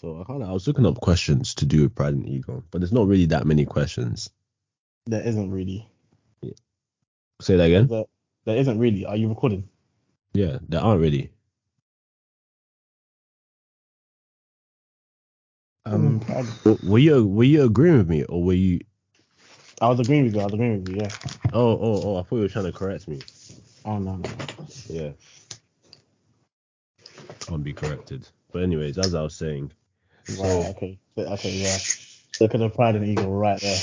So I kind of I was looking up questions to do with pride and ego, but there's not really that many questions. There isn't really. Say that again. There, there isn't really. Are you recording? Yeah, there aren't really. Um, Were you were you agreeing with me or were you? I was agreeing with you. I was agreeing with you. Yeah. Oh oh oh! I thought you were trying to correct me. Oh no, no. Yeah. I'll be corrected. But anyways, as I was saying, Right. Okay. Okay. Yeah. Look at the pride and ego right there.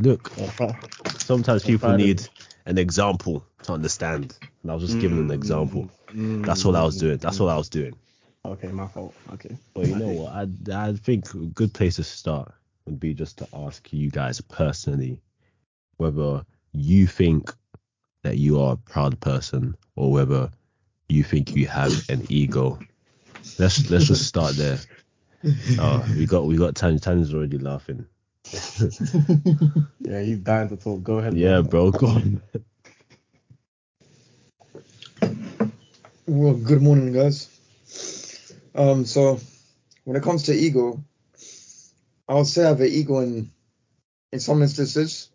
look, Yeah, sometimes people need an example to understand, and I was just giving an example. Mm, That's all I was doing. That's all I was doing. Okay, my fault. Okay. But you know what? I I think a good place to start would be just to ask you guys personally whether you think that you are a proud person or whether you think you have an ego. Let's let's just start there. Oh, we got we got Tanjid. Tanjid's already laughing. Yeah, he's dying to talk. Go ahead. Yeah, bro. bro. Go on. Well, good morning, guys. Um, so when it comes to ego, I would say I have an ego in in some instances.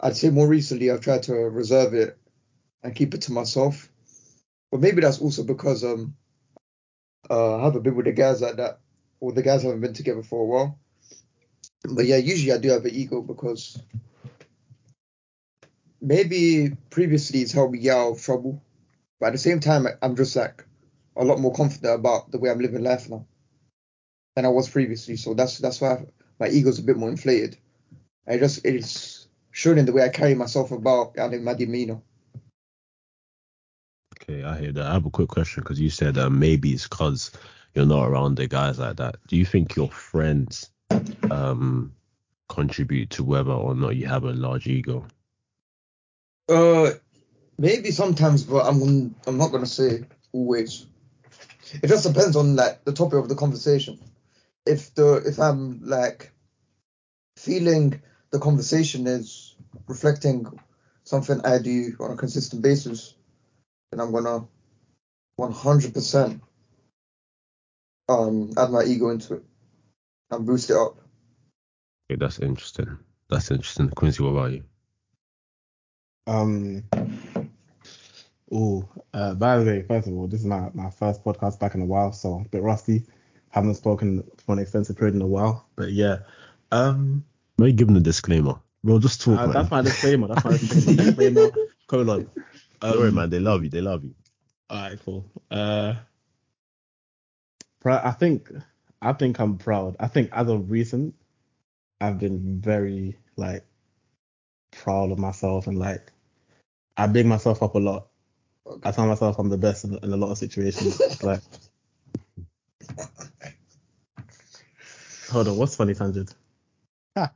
I'd say more recently I've tried to reserve it and keep it to myself. But maybe that's also because um uh, I haven't been with the guys like that, or the guys haven't been together for a while. But yeah, usually I do have an ego because maybe previously it's helped me get out of trouble. But at the same time, I'm just like a lot more confident about the way I'm living life now than I was previously. So that's that's why my ego's a bit more inflated. I just it's shown in the way I carry myself about and in my demeanor. Okay, I hear that. I have a quick question because you said uh, maybe it's because you're not around the guys like that. Do you think your friends um contribute to whether or not you have a large ego? Uh, maybe sometimes, but I'm I'm not gonna say always. It just depends on like the topic of the conversation. If the if I'm like feeling the conversation is reflecting something I do on a consistent basis, then I'm gonna 100% um add my ego into it and boost it up. Okay, that's interesting. That's interesting. Quincy, what about you? Um. Oh, uh, by the way, first of all, this is my, my first podcast back in a while, so a bit rusty. Haven't spoken for an extensive period in a while, but yeah. Um, Maybe give them a disclaimer. Bro, just talk, uh, that's my disclaimer. That's my disclaimer. disclaimer colon. Don't worry, man. They love you. They love you. All right, cool. Uh, prou- I think I think I'm proud. I think as of recent, I've been very like proud of myself and like I big myself up a lot. I tell myself I'm the best in, in a lot of situations. like, hold on, what's funny Tanjid?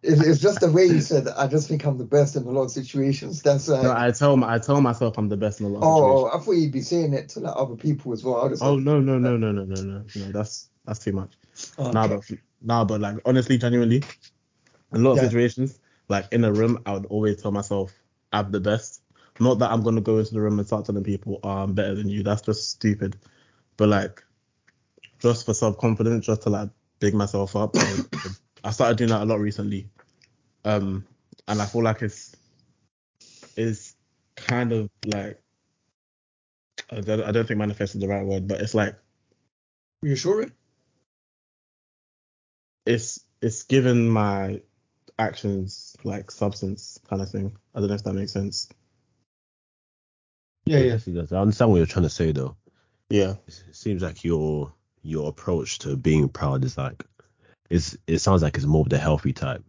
It's, it's just the way you said that. I just think I'm the best in a lot of situations. That's like, No, I tell I tell myself I'm the best in a lot of oh, situations. I thought you'd be saying it to like other people as well. I just Oh no no uh, no no no no no no that's that's too much. Oh, Nah, but nah, but like honestly, genuinely, in a lot of Yeah. situations, like in a room, I would always tell myself I'm the best. Not that I'm gonna go into the room and start telling people, oh, I'm better than you. That's just stupid. But like, just for self confidence, just to like big myself up. I, I started doing that a lot recently. Um, and I feel like it's is kind of like I don't, I don't think manifest is the right word, but it's like reassuring. it's it's given my actions like substance kind of thing. I don't know if that makes sense. Yeah, yeah. Yes, it does. I understand what you're trying to say, though. Yeah. It seems like your your approach to being proud is like it's it sounds like it's more of the healthy type,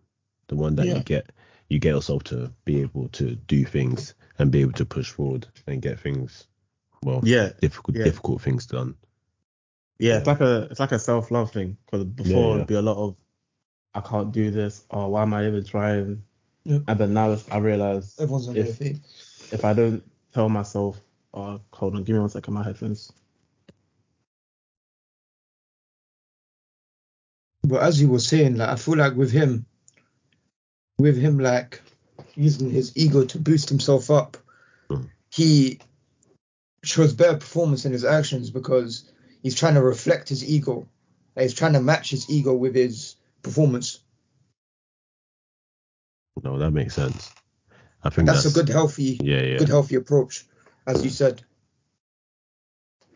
the one that Yeah. you get you get yourself to be able to do things and be able to push forward and get things well Yeah. difficult yeah. difficult things done. Yeah, it's like a it's like a self love thing. Because before Yeah, yeah. it'd be a lot of I can't do this or why am I even trying? Yep. And then now it's- I realize Everyone's on If- if I don't tell myself, oh hold on, give me one second, my headphones. But as you were saying, like I feel like with him, with him like using his ego to boost himself up, Mm. he shows better performance in his actions because he's trying to reflect his ego that he's trying to match his ego with his performance. No, that makes sense. I think That's, that's, a good healthy Yeah, yeah. good healthy approach, as you said.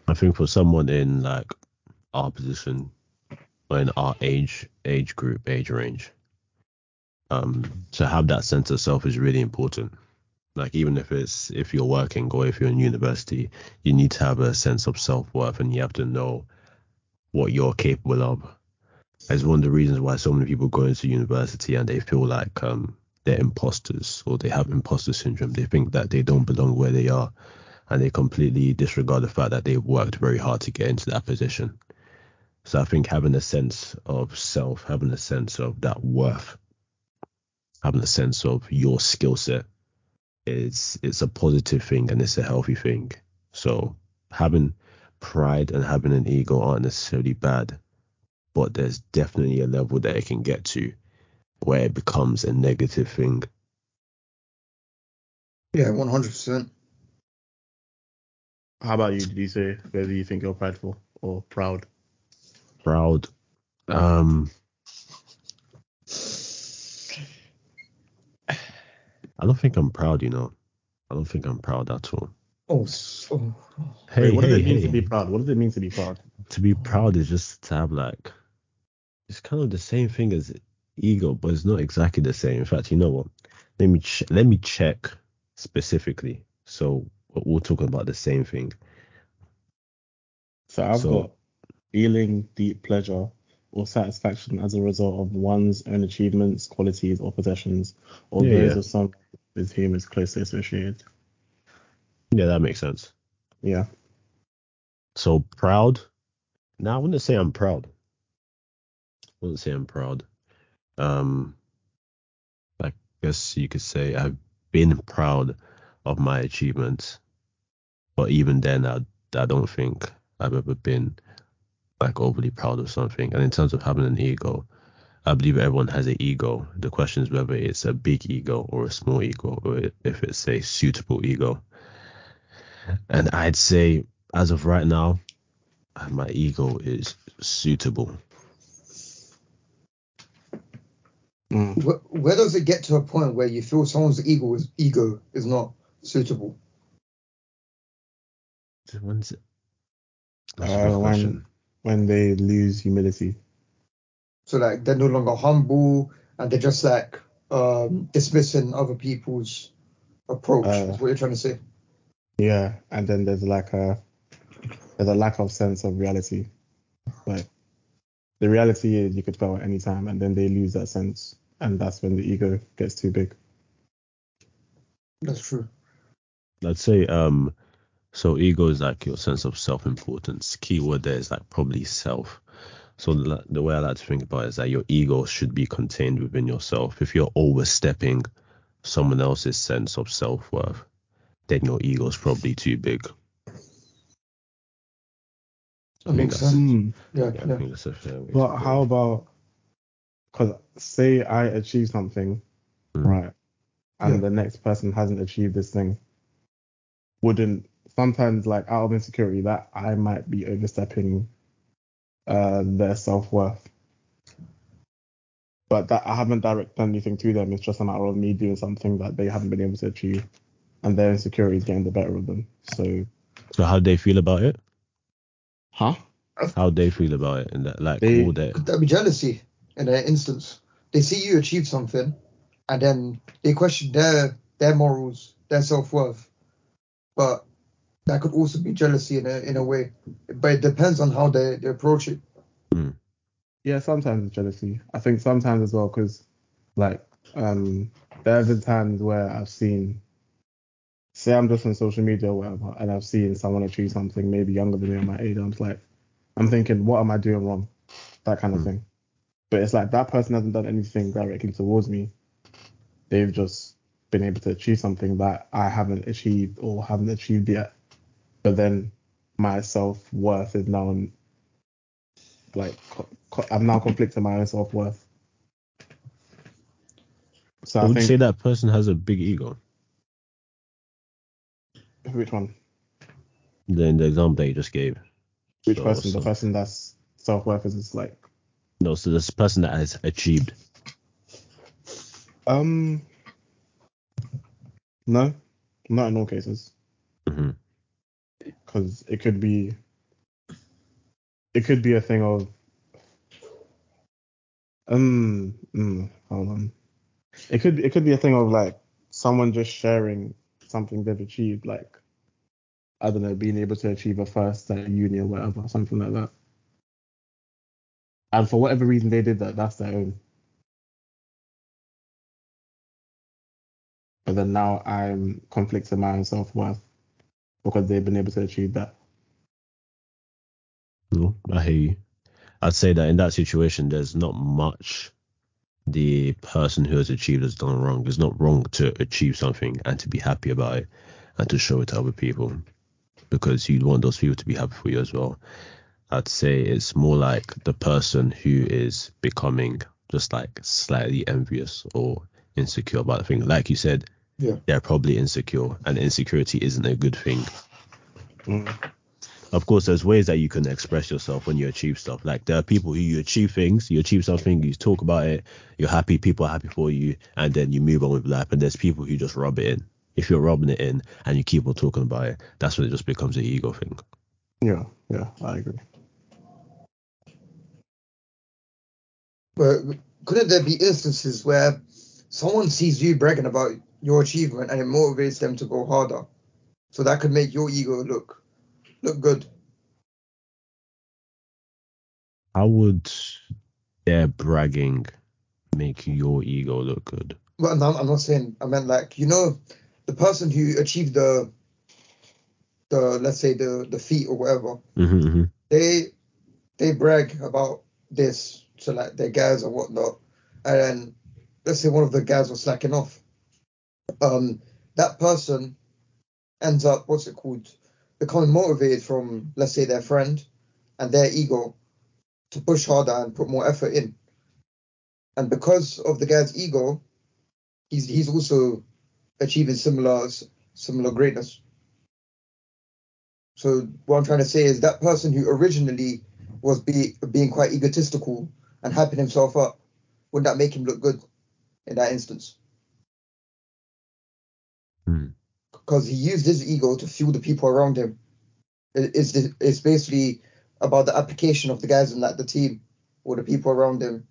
I think for someone in like our position in our age age group, age range, um, to have that sense of self is really important. Like even if it's if you're working or if you're in university, you need to have a sense of self worth and you have to know what you're capable of. It's one of the reasons why so many people go into university and they feel like um they're imposters or they have imposter syndrome. They think that they don't belong where they are and they completely disregard the fact that they've worked very hard to get into that position. So I think having a sense of self, having a sense of that worth, having a sense of your skill set is it's a positive thing and it's a healthy thing. So having pride and having an ego aren't necessarily bad, but there's definitely a level that it can get to where it becomes a negative thing. Yeah, one hundred percent. How about you? Did you say whether you think you're prideful or proud? Proud. Um I don't think I'm proud, you know. I don't think I'm proud at all. Oh, so, Hey, Wait, what hey, does it mean hey. to be proud? What does it mean to be proud? to be proud is just to have like it's kind of the same thing as ego, but it's not exactly the same. In fact, you know what? Let me ch- let me check specifically. So we're all talking about the same thing. So I've So- got feeling deep pleasure or satisfaction as a result of one's own achievements, qualities, or possessions, or Yeah, those yeah. of someone with whom is closely associated. Yeah, that makes sense. Yeah. So proud. Now I wouldn't say I'm proud. I wouldn't say I'm proud. Um, I guess you could say I've been proud of my achievements, but even then, I I don't think I've ever been like overly proud of something. And in terms of having an ego, I believe everyone has an ego. The question is whether it's a big ego or a small ego, or if it's a suitable ego. And I'd say, as of right now, my ego is suitable. Mm. where, where does it get to a point where you feel someone's ego is ego is not suitable? When's it? That's a Uh, good when- question. When they lose humility. So like they're no longer humble and they're just like um, dismissing other people's approach. Uh, is what you're trying to say. Yeah, and then there's like a there's a lack of sense of reality. Like the reality is you could fail at any time, and then they lose that sense, and that's when the ego gets too big. That's true. I'd say um so ego is like your sense of self-importance. Keyword there is like probably self. So the, the way I like to think about it is that your ego should be contained within yourself. If you're overstepping someone else's sense of self-worth, then your ego is probably too big. That makes that's- sense. Yeah, Yeah, I yeah. think that's a fair way. But how about because say I achieve something, Mm. right, and Yeah. the next person hasn't achieved this thing, wouldn't sometimes like out of insecurity that I might be overstepping uh, their self worth. But that I haven't directed anything to them. It's just a matter of me doing something that they haven't been able to achieve, and their insecurity is getting the better of them. So, So how do they feel about it? huh? How do they feel about it? And that like They- all that Could that be jealousy in that instance? They see you achieve something, and then they question their their morals, their self worth. But that could also be jealousy in a in a way. But it depends on how they, they approach it. Yeah, sometimes it's jealousy. I think sometimes as well because, like, um, there have been times where I've seen, say, I'm just on social media or whatever, and I've seen someone achieve something maybe younger than me or my age. I'm like, I'm thinking, what am I doing wrong? That kind of Hmm. thing. But it's like that person hasn't done anything directly towards me. They've just been able to achieve something that I haven't achieved or haven't achieved yet. But then my self worth is now like co- I'm now conflicting my own self worth. So I I would think say that person has a big ego. which one? Then the example that you just gave. Which So- person? The person that's self worth is like No, so this person that has achieved. um no, not in all cases. hmm because it could be it could be a thing of um mm, hold on it could it could be a thing of like someone just sharing something they've achieved like I don't know being able to achieve a first at uni or whatever something like that. And for whatever reason they did that that's their own. But then now I'm conflicted my own self worth because they've been able to achieve that No, I hear you. I'd say that in that situation, there's not much the person who has achieved has done wrong. It's not wrong to achieve something and to be happy about it and to show it to other people because you'd want those people to be happy for you as well. I'd say it's more like the person who is becoming just like slightly envious or insecure about the thing. Like you said, Yeah. they're probably insecure, and insecurity isn't a good thing. Mm. Of course, there's ways that you can express yourself when you achieve stuff. Like there are people who you achieve things, you achieve something, you talk about it, you're happy, people are happy for you, and then you move on with life. And there's people who just rub it in. If you're rubbing it in and you keep on talking about it, that's when it just becomes an ego thing. yeah yeah I agree But couldn't there be instances where someone sees you bragging about your achievement and it motivates them to go harder? So that could make your ego look look good. How would their bragging make your ego look good? Well, I'm not, I'm not saying I meant like you know the person who achieved the the let's say the the feat or whatever hmm hmm they they brag about this to like their guys or whatnot, and let's say one of the guys was slacking off. Um, that person ends up what's it called becoming motivated from let's say their friend and their ego to push harder and put more effort in, and because of the guy's ego, he's he's also achieving similar similar greatness. So what I'm trying to say is that person who originally was be, being quite egotistical and hyping himself up, would that make him look good in that instance? Hmm. Because he used his ego to fuel the people around him. It- It's it's basically about the application of the guys in that the team or the people around him,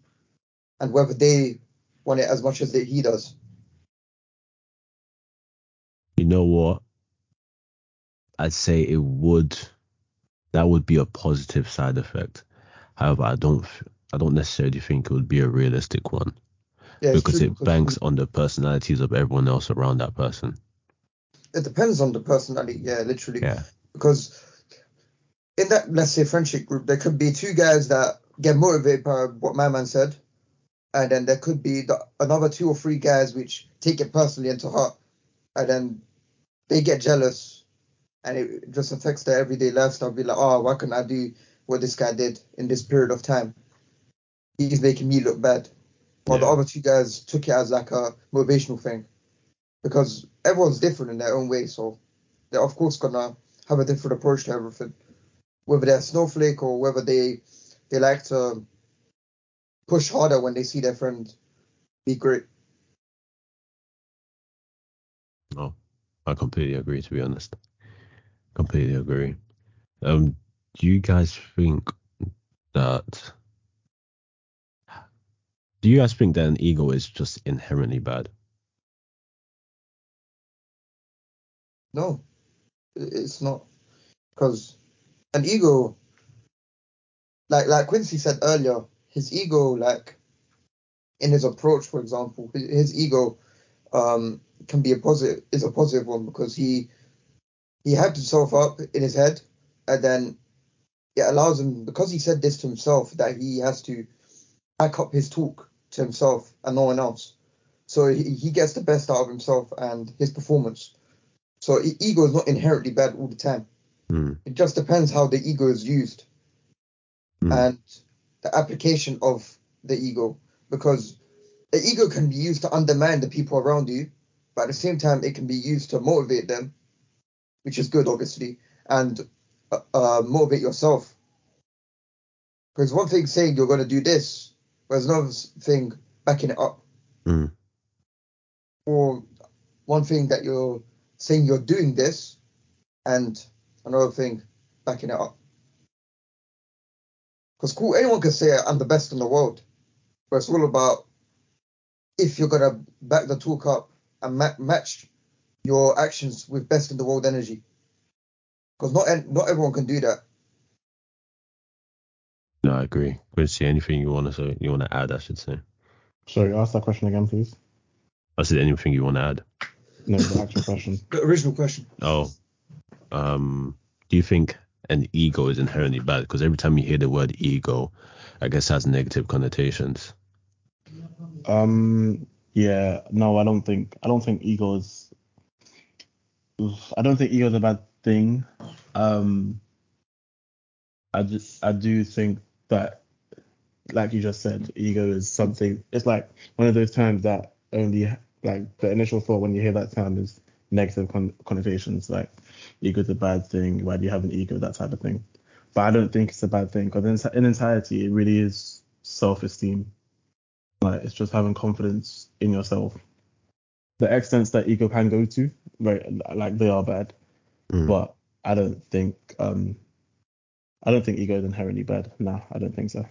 and whether they want it as much as they, he does. You know what? I'd say it would. That would be a positive side effect. However, I don't. I don't necessarily think it would be a realistic one Yeah, because true, it banks on the personalities of everyone else around that person. It depends on the personality. Yeah, literally. Yeah. because in that let's say friendship group there could be two guys that get motivated by what my man said and then there could be the, another two or three guys which take it personally into heart and then they get jealous and it just affects their everyday lifestyle be like oh why can't i do what this guy did in this period of time he's making me look bad while the other two guys took it as like a motivational thing because everyone's different in their own way so they're of course gonna have a different approach to everything. Whether they're a snowflake or whether they they like to push harder when they see their friend be great. No, I completely agree. To be honest, completely agree. Um, do you guys think that? Do you guys think that an ego is just inherently bad? No, it's not because an ego, like like Quincy said earlier, his ego, like in his approach, for example, his, ego um, can be a positive is a positive one because he he hyped himself up in his head, and then it allows him because he said this to himself that he has to back up his talk to himself and no one else. So he, he gets the best out of himself and his performance. So ego is not inherently bad all the time. Hmm. It just depends how the ego is used Hmm. and the application of the ego. Because the ego can be used to undermine the people around you, but at the same time, it can be used to motivate them, which is good, obviously, and uh, uh, motivate yourself. Because one thing saying you're going to do this, but there's another thing backing it up. Mm. Or one thing that you're saying you're doing this, and another thing backing it up. Because cool, anyone can say I'm the best in the world, but it's all about if you're gonna back the talk up and ma- match your actions with best in the world energy. Because not en- not everyone can do that. No, I agree. Quincy, anything you want to say? You want to add? I should say. Sorry, ask that question again, please. I said anything you want to add. No, the actual question. The original question. Oh, um, do you think an ego is inherently bad? Because every time you hear the word ego, I guess it has negative connotations. Um, yeah, no, I don't think I don't think ego is. I don't think ego is a bad thing. Um, I just I do think that, like you just said, ego is something. It's like one of those terms that only like the initial thought when you hear that term is negative con- connotations. Like ego is a bad thing. Why do you have an ego? That type of thing. But I don't think it's a bad thing because in, in entirety, it really is self-esteem. Like it's just having confidence in yourself. The extents that ego can go to, right, like they are bad, Mm. but I don't think um I don't think ego is inherently bad. No, I don't think so.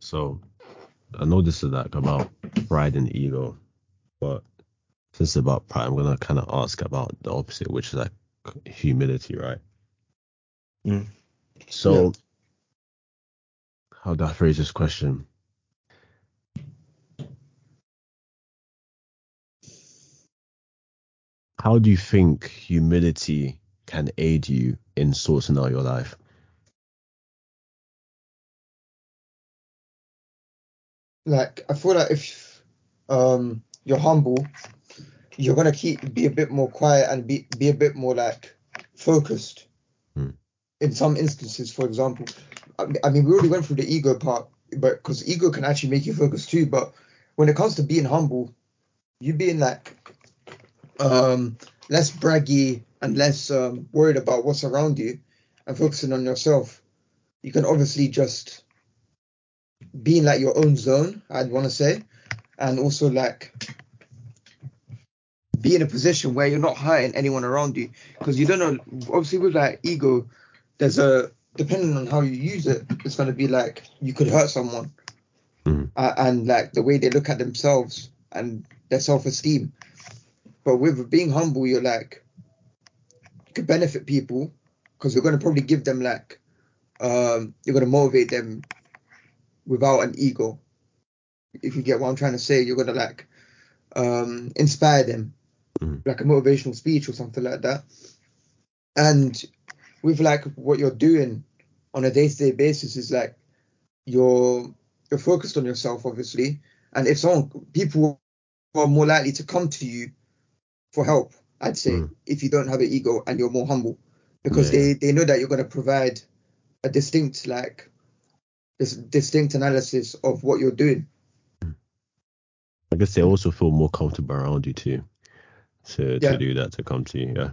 So I know this is like about pride and ego, but since it's about pride, I'm gonna kind of ask about the opposite, which is like humility, right? Mm. So, Yeah. how do I phrase this question? How do you think humility can aid you in sorting out your life? Like I feel like if um you're humble, you're gonna keep be a bit more quiet and be be a bit more like focused. Hmm. In some instances, for example, I mean- I mean we already went through the ego part, but because ego can actually make you focus too. But when it comes to being humble, you being like um less braggy and less um, worried about what's around you and focusing on yourself, you can obviously just be in like your own zone, I'd want to say, and also like be in a position where you're not hurting anyone around you because you don't know. Obviously, with like ego, there's a depending on how you use it, it's going to be like you could hurt someone, Mhm. uh, and like the way they look at themselves and their self-esteem. But with being humble, you're like you could benefit people because you're going to probably give them like um, you're going to motivate them without an ego. If you get what I'm trying to say, you're going to like um, inspire them, Mhm. like a motivational speech or something like that. And with like what you're doing on a day-to-day basis is like you're you're focused on yourself, obviously. And if someone people are more likely to come to you for help, I'd say, Mm. if you don't have an ego and you're more humble, because Yeah, they they know that you're going to provide a distinct like this distinct analysis of what you're doing. I guess they also feel more comfortable around you too, to Yeah. to do that to come to you. Yeah.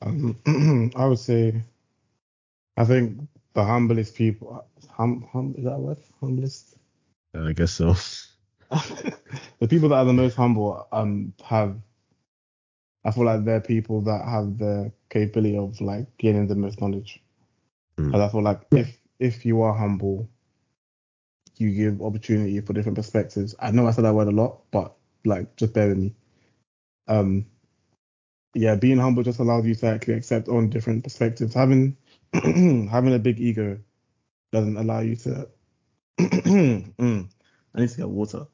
Um, I would say, I think the humblest people, hum, hum is that a word? Humblest. I guess so. the people that are the most humble um have I feel like they're people that have the capability of like gaining the most knowledge. Mm. And I feel like if if you are humble, you give opportunity for different perspectives. I know I said that word a lot, but like just bear with me. Um yeah, being humble just allows you to actually accept on different perspectives. Having having a big ego doesn't allow you to Mm, I need to get water.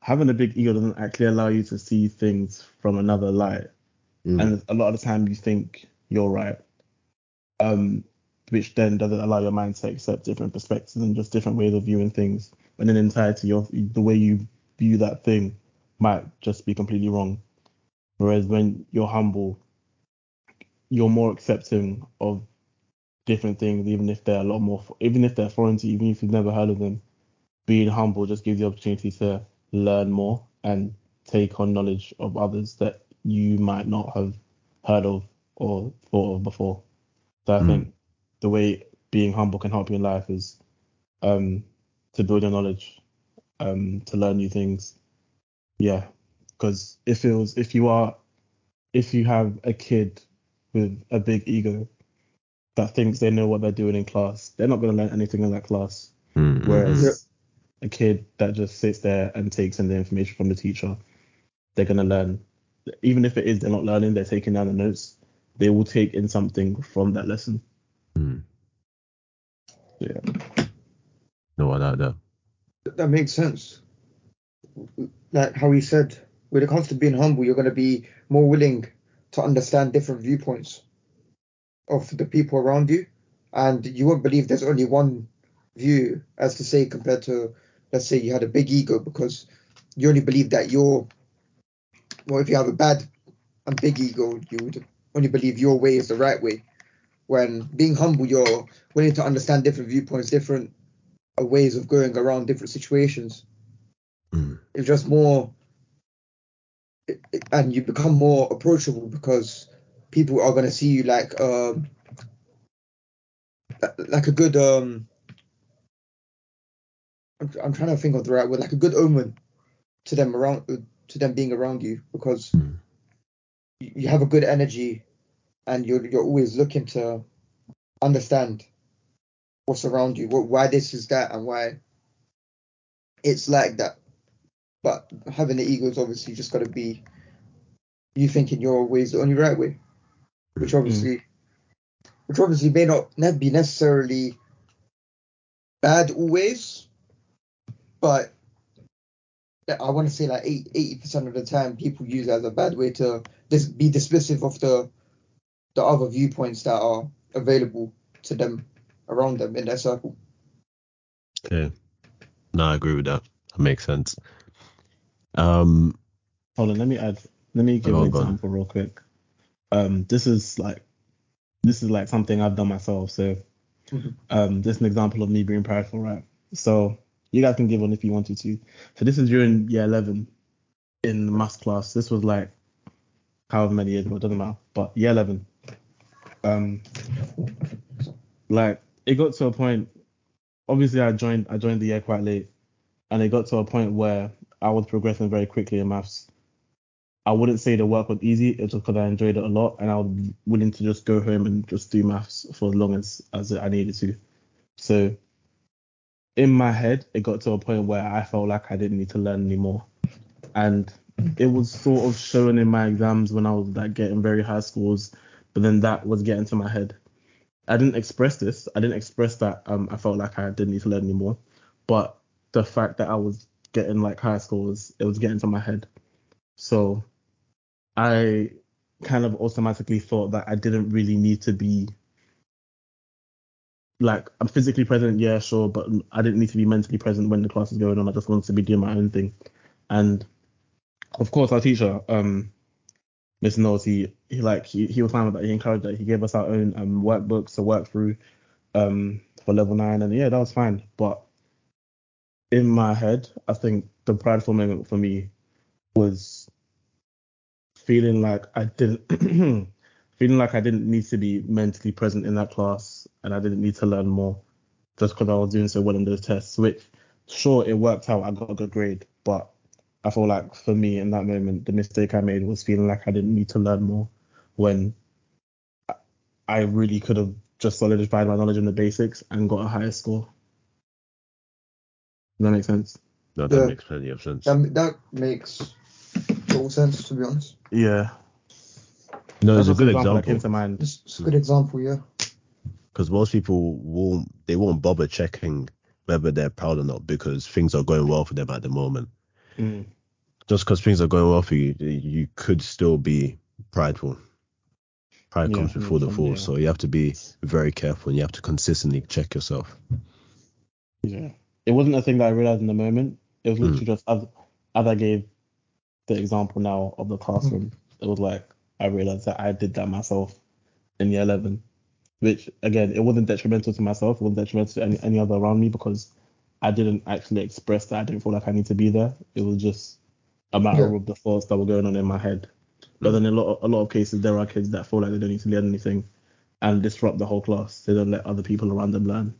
Having a big ego doesn't actually allow you to see things from another light. Mm. And a lot of the time you think you're right. Um, which then doesn't allow your mind to accept different perspectives and just different ways of viewing things. And in entirety, your the way you view that thing might just be completely wrong. Whereas when you're humble, you're more accepting of different things, even if they're a lot more, even if they're foreign to you, even if you've never heard of them. Being humble just gives you the opportunity to learn more and take on knowledge of others that you might not have heard of or thought of before. So I Mm. think the way being humble can help you in life is um, to build your knowledge, um, to learn new things. Yeah, because if it was, if you are, if you have a kid with a big ego that thinks they know what they're doing in class, they're not going to learn anything in that class. Mm, mm, Whereas a kid that just sits there and takes in the information from the teacher, they're going to learn. Even if it is they're not learning, they're taking down the notes, they will take in something from that lesson. Mm. Yeah. No, I like that. that makes sense. Like how he said, when it comes to being humble, you're going to be more willing to understand different viewpoints of the people around you, and you won't believe there's only one view, as to say, compared to, let's say, you had a big ego because you only believe that you're. Well, if you have a bad and big ego, you would only believe your way is the right way. When being humble, you're willing to understand different viewpoints, different ways of going around different situations. Mm. It's just more, it- it- and you become more approachable because people are gonna see you like um like a good um. I'm, I'm trying to think of the right word, like a good omen to them around to them being around you because Mm. you have a good energy and you're you're always looking to understand what's around you, what, why this is that, and why it's like that. But having the ego is obviously just got to be you thinking your way is the only right way, which mm. obviously, which obviously may not be necessarily bad always, but I want to say like eighty percent of the time people use it as a bad way to dis- be dismissive of the the other viewpoints that are available to them around them in their circle. Yeah. No, I agree with that. That makes sense. Um, Hold on, let me add. Let me give an on, go on. example real quick. Um, this is like, this is like something I've done myself. So, Mhm. um, this is an example of me being prideful, right? So you guys can give one if you wanted to. So this is during year eleven in math class. This was like however many years ago, it doesn't matter. But year eleven, um, like it got to a point. Obviously, I joined. I joined the year quite late, and it got to a point where I was progressing very quickly in maths. I wouldn't say the work was easy. It was because I enjoyed it a lot, and I was willing to just go home and just do maths for as long as as I needed to. So, in my head, it got to a point where I felt like I didn't need to learn anymore, and it was sort of showing in my exams when I was like getting very high scores, but then that was getting to my head. I didn't express this. I didn't express that um, I felt like I didn't need to learn anymore, but the fact that I was getting like high scores, it was getting to my head. So I kind of automatically thought that I didn't really need to be like I'm physically present, yeah, sure, but I didn't need to be mentally present when the class is going on. I just wanted to be doing my own thing. And of course, our teacher, um, Miss Knowles, he, he like he, he was fine with that. He encouraged that. He gave us our own um workbooks to work through um for level nine, and yeah, that was fine. But in my head, I think the prideful moment for me was feeling like I didn't feeling like I didn't need to be mentally present in that class and I didn't need to learn more just because I was doing so well in those tests. Which sure it worked out, I got a good grade, but I feel like for me in that moment the mistake I made was feeling like I didn't need to learn more when I- I really could have just solidified my knowledge in the basics and got a higher score. Does that make sense? no, that Yeah. makes plenty of sense. That, that makes total sense, to be honest. Yeah. No, it's a good just an that example to mind. It's, it's a good example, yeah. because most people won't they won't bother checking whether they're proud or not because things are going well for them at the moment. Mm. Just because things are going well for you, you could still be prideful. Pride Yeah, comes before the fall, yeah. so you have to be very careful and you have to consistently check yourself. Yeah. It wasn't a thing that I realized in the moment. It was literally just as as I gave the example now of the classroom, it was like I realized that I did that myself in year 11, which again, it wasn't detrimental to myself. It wasn't detrimental to any, any other around me because I didn't actually express that I didn't feel like I need to be there. It was just a matter Yeah. of the thoughts that were going on in my head. But then in a lot, a lot of cases, there are kids that feel like they don't need to learn anything, and disrupt the whole class. They don't let other people around them learn.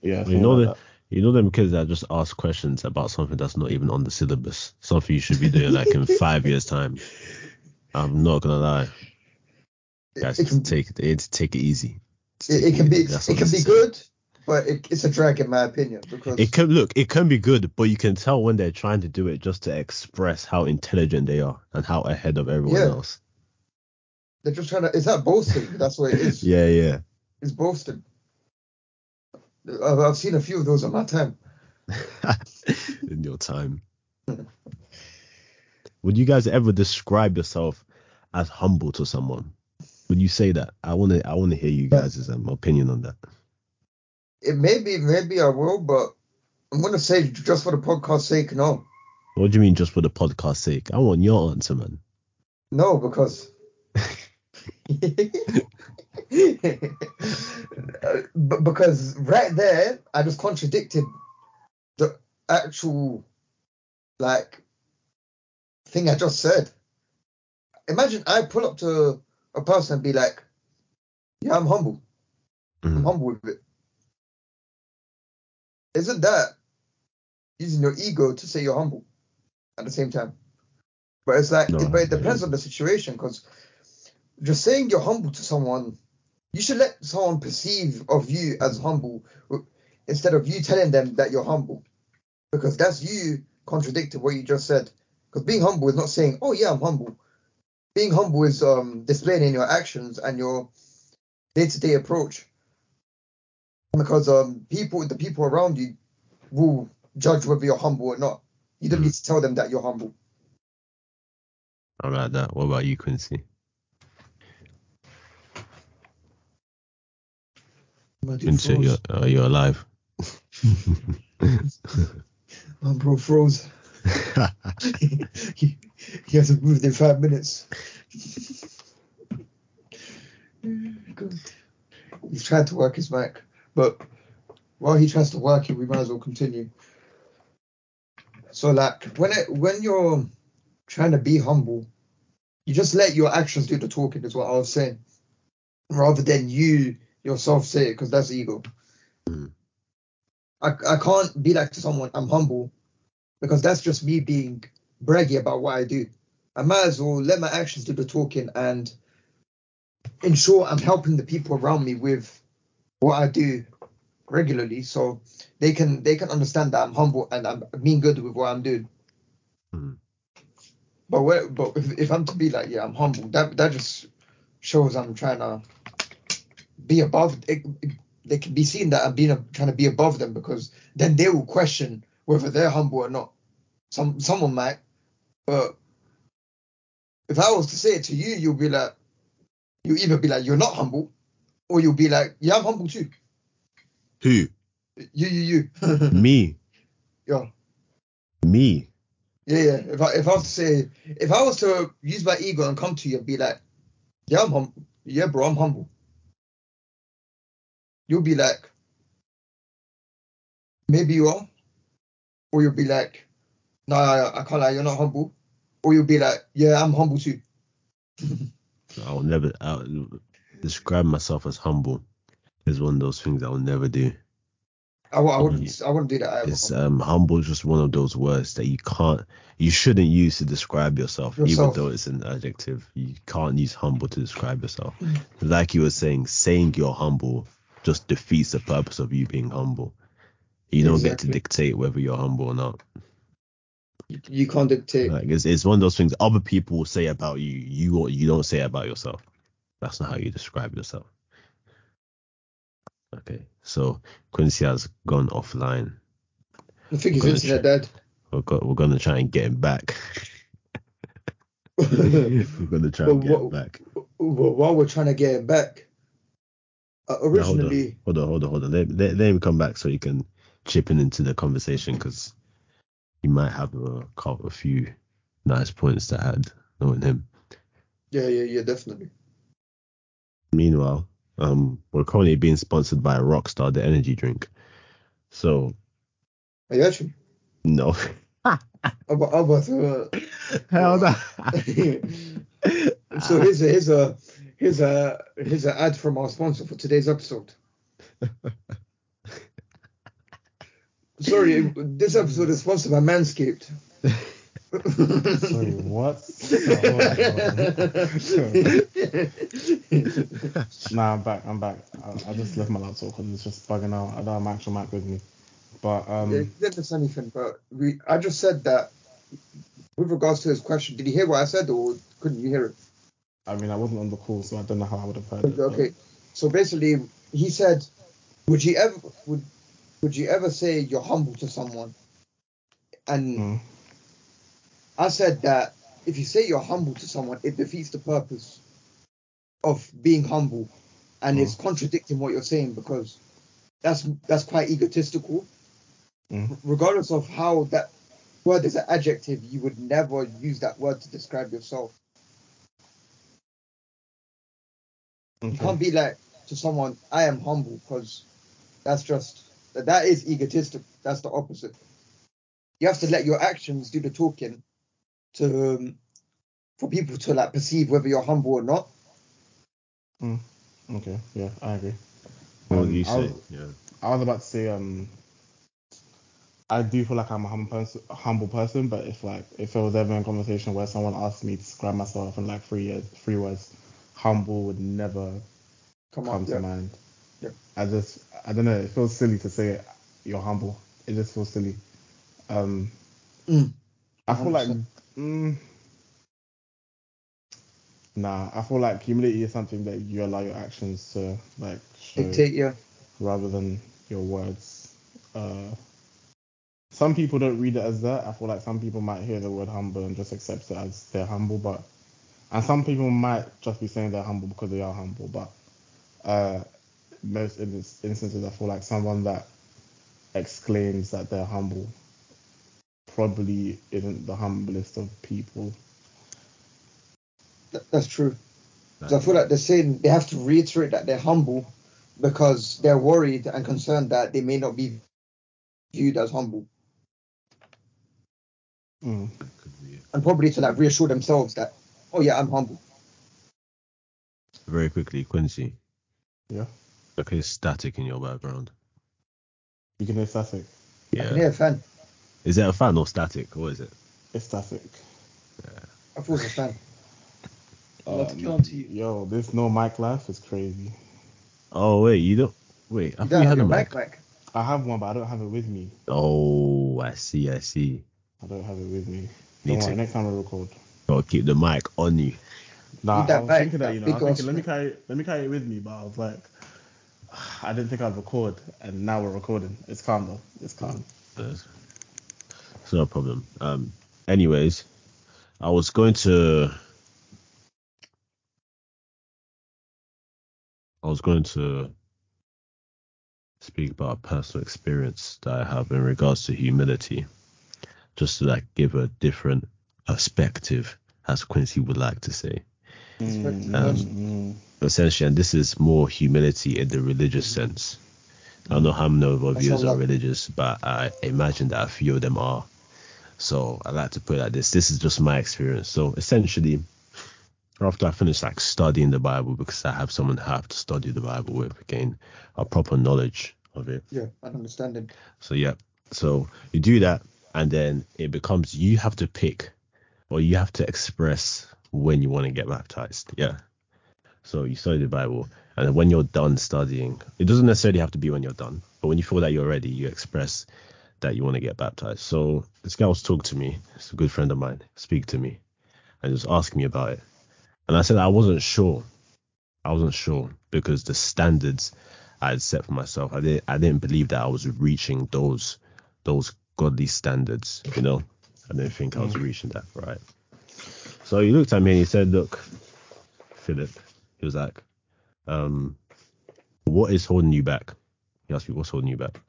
Yeah, You know like that you know them kids that just ask questions about something that's not even on the syllabus. Something you should be doing like in five years time. I'm not gonna lie. Guys, it, can, just take it, it take it easy. It, it can be That's it can be is. good, but it, it's a drag in my opinion because It can look, it can be good, but you can tell when they're trying to do it just to express how intelligent they are and how ahead of everyone Yeah. else. they're just trying to. Is that boasting? That's what it is. Yeah, yeah. It's boasting. I've, I've seen a few of those in my time. in your time. Would you guys ever describe yourself as humble to someone? Would you say that? I want to. I want to hear you guys' um, opinion on that. It maybe maybe I will, but I'm gonna say just for the podcast sake, no, What do you mean, just for the podcast sake? I want your answer, man. no, because. Because right there, I just contradicted the actual like thing I just said. Imagine I pull up to a person and be like, "Yeah, I'm humble. I'm Mhm. humble with it." Isn't that using your ego to say you're humble at the same time? But it's like, No, it, but it depends on the situation because just saying you're humble to someone, you should let someone perceive of you as humble instead of you telling them that you're humble because that's you contradicting what you just said. Because being humble is not saying, "Oh yeah, I'm humble." Being humble is um, displaying in your actions and your day-to-day approach. Because um, people, the people around you, will judge whether you're humble or not. You don't need to tell them that you're humble. I like that. What about you, Quincy? Quincy, you're, are you alive? My bro froze. he, he hasn't moved in five minutes. God. He's trying to work his mic, but while he tries to work it, we might as well continue. So, like, when it when you're trying to be humble, you just let your actions do the talking. Is what I was saying, rather than you yourself say it, because that's ego. Mm. I I can't be like to someone I'm humble because that's just me being braggy about what I do. I might as well let my actions do the talking and ensure I'm helping the people around me with what I do regularly, so they can they can understand that I'm humble and I'm being good with what I'm doing. Mhm. But where, but if, if I'm to be like, yeah, I'm humble. That that just shows I'm trying to be above. It, it- they can be seen that I'm being a, trying to be above them because then they will question whether they're humble or not. Some someone might, but if I was to say it to you, you'll be like, you'll either be like, you're not humble, or you'll be like, yeah, I'm humble too. Who? You, you, you. Me. yeah, Me. yeah, yeah. If I if I was to say, if I was to use my ego and come to you and be like, yeah, I'm humble. Yeah, bro, I'm humble. You'll be like, maybe you are, or you'll be like, no, I, I can't lie, you're not humble, or you'll be like, yeah, I'm humble too. I'll never I'll describe myself as humble. Is one of those things I will never do. I, I wouldn't, I wouldn't do that either. It's um humble is just one of those words that you can't you shouldn't use to describe yourself, Yourself. even though it's an adjective. You can't use humble to describe yourself. Mm. Like you were saying, saying you're humble just defeats the purpose of you being humble. You don't get to dictate whether you're humble or not. You, you can't dictate. Like it's, it's one of those things other people will say about you, you you don't say about yourself. That's not how you describe yourself. Okay, so Quincy has gone offline. I think he's internet dead. We're, go, we're gonna try and get him back. we're gonna try and get him back. Well, while we're trying to get him back, uh, Now, hold on, originally, hold on, hold on, hold on. Let, let, let him come back so you can chip in into the conversation because he might have a a few nice points to add, knowing him. yeah, yeah, yeah, definitely. Meanwhile, um, we're currently being sponsored by Rockstar, the energy drink. So Are you actually? no, I'm I'm about to, uh, hell no. So here's a here's a here's a here's an ad from our sponsor for today's episode. Sorry, this episode is sponsored by Manscaped. Sorry, what? nah, I'm back. I'm back. I, I just left my laptop because it's just bugging out. I don't have my actual Mac with me. But Yeah, um, he didn't miss anything, but we I just said that with regards to his question, did you hear what I said or couldn't you hear it? I mean, I wasn't on the call, so I don't know how I would have heard it. Okay. So basically he said would you ever would would you ever say you're humble to someone? And Mm, I said that if you say you're humble to someone, it defeats the purpose of being humble, and it's contradicting what you're saying because that's that's quite egotistical. Mm. Regardless of how that word is an adjective, you would never use that word to describe yourself. You can't be like to someone, "I am humble," because that's just that is egotistic. That's the opposite. You have to let your actions do the talking to um, for people to like perceive whether you're humble or not. Okay, yeah, I agree. What Um, do you I was- say? Yeah. I was about to say, um, I do feel like I'm a humble person, humble person, but if like if there was ever a conversation where someone asked me to describe myself in like three years, three words, humble would never Come come on, to yeah. mind. Yeah. I just, I don't know, it feels silly to say it, you're humble. It just feels silly. Um, Mm. I feel like, 100%. Mm, nah, I feel like humility is something that you allow your actions to like show Dictate, you, rather than your words. Uh, some people don't read it as that. I feel like some people might hear the word humble and just accept it as they're humble, but and some people might just be saying they're humble because they are humble. But uh, most instances, I feel like someone that exclaims that they're humble probably isn't the humblest of people. That- That's true. 'Cause I feel like they're saying they have to reiterate that they're humble because they're worried and concerned that they may not be viewed as humble, Mm. And probably to like reassure themselves that, oh yeah, I'm humble. Very quickly, Quincy. Yeah, Okay, static in your background. you can hear static. I can Yeah. hear a fan. Is it a fan or static? What is it? It's static. I thought it was a fan. I'll have to Um, get on to you. Yo, this no mic life is crazy. Oh wait, you don't. Wait, I You thought don't you have had a your mic. mic. I have one, but I don't have it with me. Oh, I see, I see. I don't have it with me. Me Don't worry, next time I record. Gotta keep the mic on you. Nah, I was back, thinking that, that you know, I was thinking, let me carry, let me carry it with me, but I was like, I didn't think I'd record, and now we're recording. It's calm though. It's calm. It's it's no problem. Um. Anyways, I was going to. I was going to speak about a personal experience that I have in regards to humility, just to like give a different perspective, as Quincy would like to say. Perspective, Um. Mm, Essentially, and this is more humility in the religious sense. I don't know how many of our viewers are religious, but I imagine that a few of them are. So I like to put it like this. This is just my experience. So essentially, after I finish like studying the Bible, because I have someone I have to study the Bible with, gain a proper knowledge of it. Yeah, an understanding. So yeah, so you do that, and then it becomes you have to pick, or you have to express when you want to get baptized. Yeah. So you study the Bible, and when you're done studying, it doesn't necessarily have to be when you're done, but when you feel that you're ready, you express that you want to get baptized. So this guy was talking to me. It's a good friend of mine. Speak to me, and just ask me about it. And I said I wasn't sure. I wasn't sure because the standards I had set for myself, I didn't I didn't believe that I was reaching those those godly standards. You know, I didn't think I was reaching that right. So he looked at me and he said, "Look, Philip," he was like, um, "What is holding you back?" He asked me, "What's holding you back?"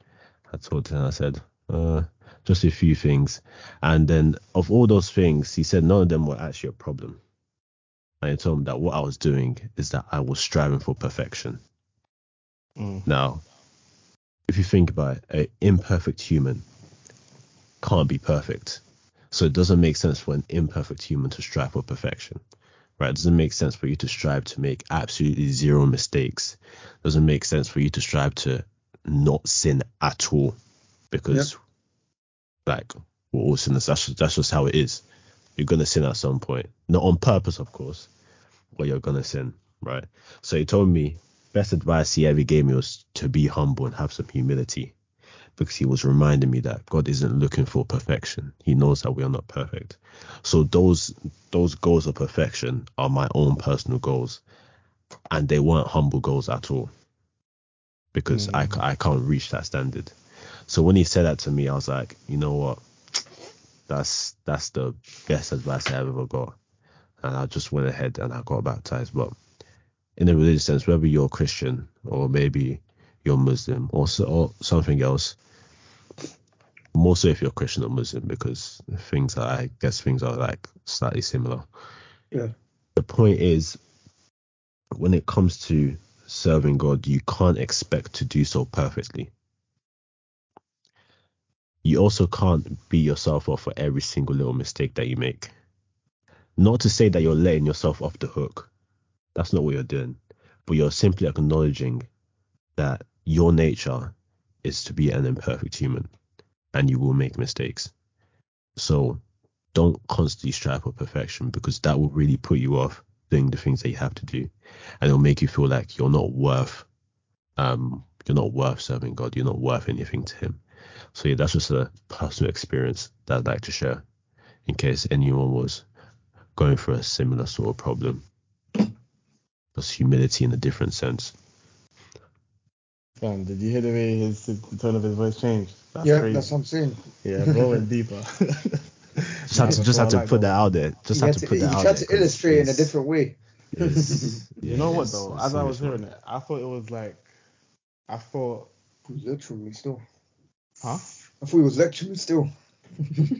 I told him, I said, uh, "Just a few things," and then of all those things, he said none of them were actually a problem. And he told me that what I was doing is that I was striving for perfection. mm, Now, if you think about it, an imperfect human can't be perfect. So it doesn't make sense for an imperfect human to strive for perfection. right? It doesn't make sense for you to strive to make absolutely zero mistakes. It doesn't make sense for you to strive to not sin at all because, like, we're all sinners. That's just, that's just how it is. You're gonna sin at some point, not on purpose, of course, but you're gonna sin, right? So he told me best advice he ever gave me was to be humble and have some humility because he was reminding me that God isn't looking for perfection. He knows that we are not perfect. So those those goals of perfection are my own personal goals, and they weren't humble goals at all because I, hmm. I can't reach that standard. So when he said that to me, I was like, you know what? That's that's the best advice I ever got. And I just went ahead and I got baptized. But in a religious sense, whether you're Christian or maybe you're Muslim or, so, or something else, more so if you're Christian or Muslim, because things are, I guess things are like slightly similar. Yeah. The point is, when it comes to serving God, you can't expect to do so perfectly. You also can't beat yourself up for every single little mistake that you make. Not to say that you're letting yourself off the hook. That's not what you're doing. But you're simply acknowledging that your nature is to be an imperfect human and you will make mistakes. So don't constantly strive for perfection because that will really put you off doing the things that you have to do. And it'll make you feel like you're not worth um you're not worth serving God, you're not worth anything to him. So yeah, that's just a personal experience that I'd like to share in case anyone was going through a similar sort of problem. Just humility in a different sense. Fam, did you hear the way his, his the tone of his voice changed? That's yeah, crazy. that's what I'm saying. Yeah, bro went deeper. Just have to just have to put that out there. Just he have had to to, put that out there. tried there. to illustrate in a different way. it's- you yeah, know what though? As I was hearing it, I thought it was like, I thought, He was lecturing me still. Huh? I thought he was lecturing still.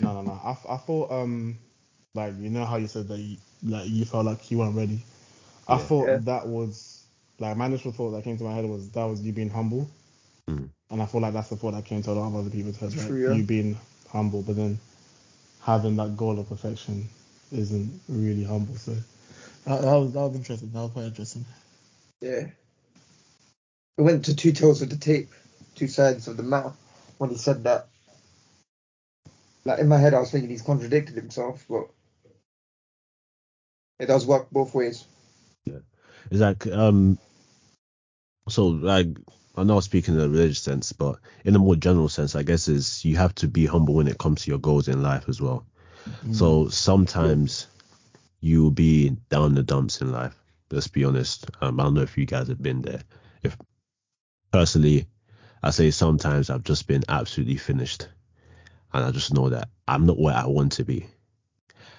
No, no, no. I, I thought, um, like you know how you said that you, like you felt like you weren't ready. I Yeah. thought Yeah. that was like my initial thought that came to my head was that was you being humble, Mhm. and I feel like that's the thought that came to a lot of other people's heads, like True, yeah. you being humble, but then having that goal of perfection isn't really humble. So that, that was that was interesting. That was quite interesting. Yeah. It went to two tails with the tape, two sides of the mouth when he said that. Like in my head, I was thinking he's contradicted himself, but it does work both ways. Yeah, It's like um so like I'm not speaking in a religious sense, but in a more general sense, I guess is you have to be humble when it comes to your goals in life as well. So sometimes you will be down the dumps in life. Let's be honest. Um, I don't know if you guys have been there. If personally, I say sometimes I've just been absolutely finished, and I just know that I'm not where I want to be.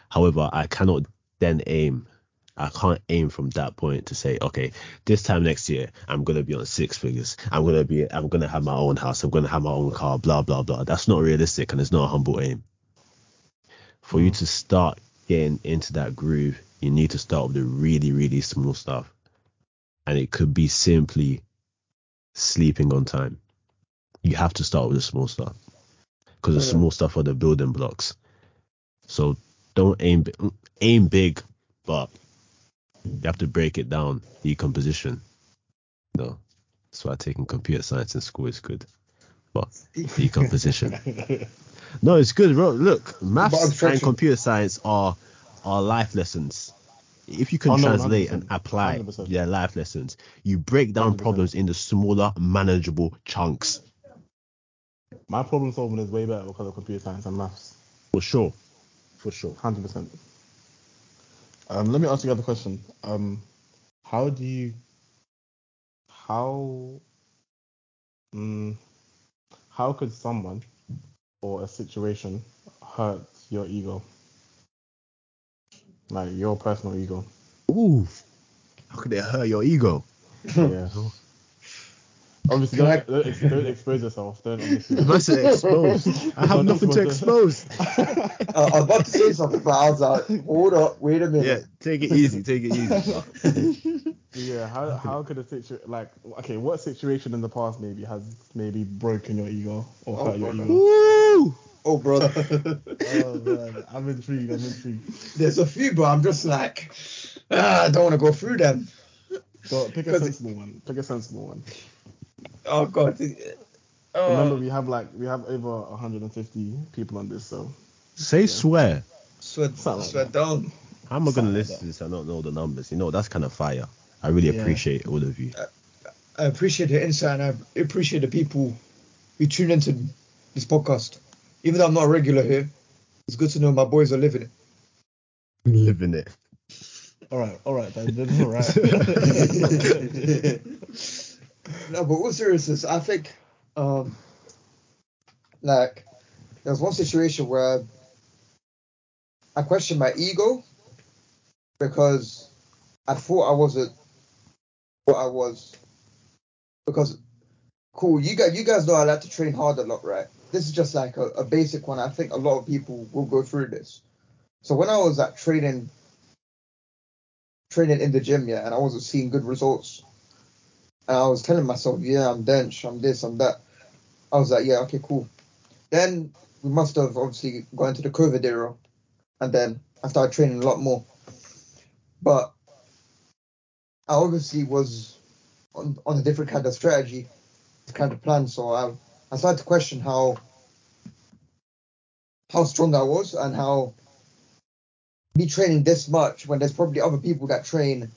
However, I cannot then aim. I can't aim from that point to say, okay, this time next year I'm gonna be on six figures. I'm gonna be, I'm gonna have my own house. I'm gonna have my own car. Blah blah blah. That's not realistic, and it's not a humble aim. For you mm. to start getting into that groove, you need to start with the really really small stuff, and it could be simply sleeping on time. You have to start with the small stuff because the Yeah. small stuff are the building blocks. So don't aim aim big, but you have to break it down. Decomposition. No, that's why taking computer science in school is good. But decomposition. no, it's good, bro. Look, maths and computer science are are life lessons. If you can Oh, no, translate 100%, and apply 100%. their life lessons, you break down 100%. problems into smaller, manageable chunks. My problem solving is way better because of computer science and maths. For sure. For sure. Hundred percent. Um, let me ask you another question. Um, how do you, how, mm, how could someone or a situation hurt your ego, like your personal ego? Ooh. How could it hurt your ego? Yeah. Obviously, don't, don't, ex- don't expose yourself. Don't obviously. Must have exposed. I have nothing to expose expose. Uh, I was about to say something, but I was like, hold up, wait a minute. Yeah, minute. take it easy. Take it easy. yeah. How how could a situation like okay, what situation in the past maybe has maybe broken your ego or Oh, hurt your ego? Woo! Oh, bro. oh man, I'm intrigued. I'm intrigued. There's a few, but I'm just like, ah, I don't want to go through them. So pick a 'Cause it- sensible one. Pick a sensible one. Oh god. Oh. Remember, we have like we have over 150 people on this, so Say swear. swear, Something like swear down. How am I gonna Something listen to this? I don't know the numbers. You know, that's kind of fire. I really Yeah. appreciate all of you. I appreciate the insight and I appreciate the people who tune into this podcast. Even though I'm not a regular here, it's good to know my boys are living it. Living it. all right, all right, then, then all right. No, but all seriousness, I think, um, like, there was one situation where I questioned my ego because I thought I wasn't what I was. Because, cool, you guys, you guys know I like to train hard a lot, right? This is just like a, a basic one. I think a lot of people will go through this. So when I was at training, training in the gym, yeah, and I wasn't seeing good results, and I was telling myself, yeah, I'm dense, I'm this, I'm that. I was like, yeah, okay, cool. Then we must have obviously gone into the COVID era, and then I started training a lot more. But I obviously was on, on a different kind of strategy, kind of plan. So I, I started to question how how strong I was and how me training this much when there's probably other people that train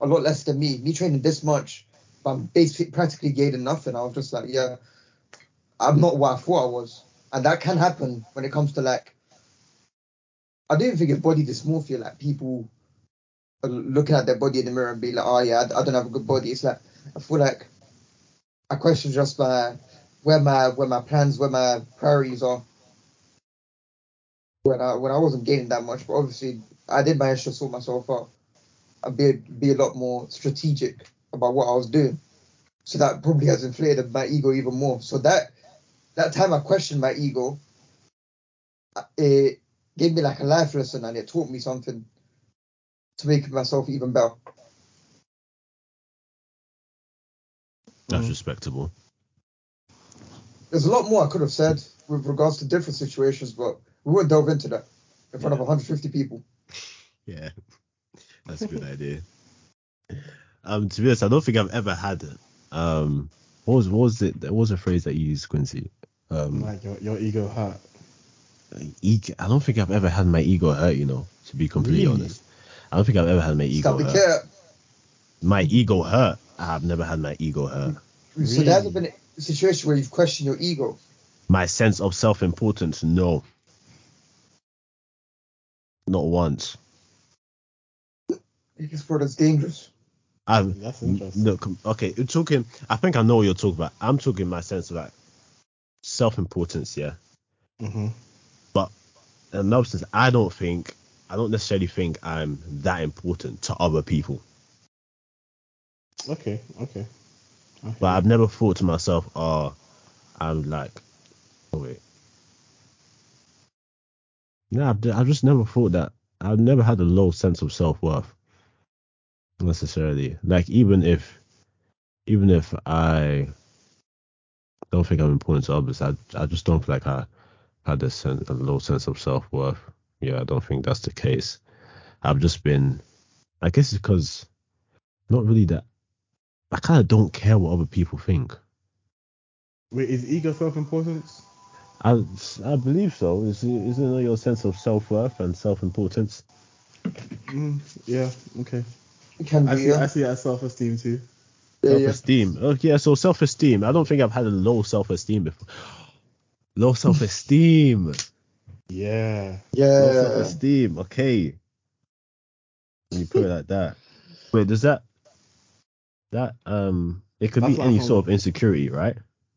a lot less than me. Me training this much, but I'm basically practically gaining nothing. I was just like, yeah, I'm not what I thought I was, and that can happen when it comes to like. I don't think it's body dysmorphia. Like people are looking at their body in the mirror and be like, oh yeah, I, I don't have a good body. It's like I feel like I question just my where my where my plans, where my priorities are. When I when I wasn't gaining that much, but obviously I did manage to sort myself out and be be a lot more strategic about what I was doing. So that probably has inflated my ego even more. So that that time I questioned my ego, it gave me like a life lesson and it taught me something to make myself even better. That's Mm. respectable. There's a lot more I could have said with regards to different situations, but we won't delve into that in front of 150 people. Yeah, that's a good idea. Um, to be honest, I don't think I've ever had it. Um, what was what was it? What was the phrase that you used, Quincy? Um, like your, your ego hurt. ego, I don't think I've ever had my ego hurt. You know, to be completely Really? honest, I don't think I've ever had my ego Stop the hurt. cat. My ego hurt. I have never had my ego hurt. So there hasn't been a situation where you've questioned your ego. My sense of self-importance, no, not once. This brother's dangerous. I'm That's interesting. look okay. You're talking. I think I know what you're talking about. I'm talking my sense of like self-importance. Yeah, Mm-hmm. but in another sense, I don't think I don't necessarily think I'm that important to other people. Okay, okay. okay. But I've never thought to myself, oh, I'm like, oh wait. No, I've, I've just never thought that. I've never had a low sense of self worth necessarily. Like even if, even if I don't think I'm important to others, I I just don't feel like I had a, sense, a low sense of self worth. Yeah, I don't think that's the case. I've just been, I guess it's because not really that. I kind of don't care what other people think. Wait, is ego self-importance? I, I believe so. Is isn't it your sense of self worth and self importance? Mm, yeah, okay. It can I see. I see that self-esteem too. Yeah, Self yeah. esteem. Oh yeah, so self esteem. I don't think I've had a low self esteem before. Low self esteem. Yeah. Yeah. Low self esteem. Okay. When you put it like that. Wait, does that that um it could That's be any sort of insecurity, right?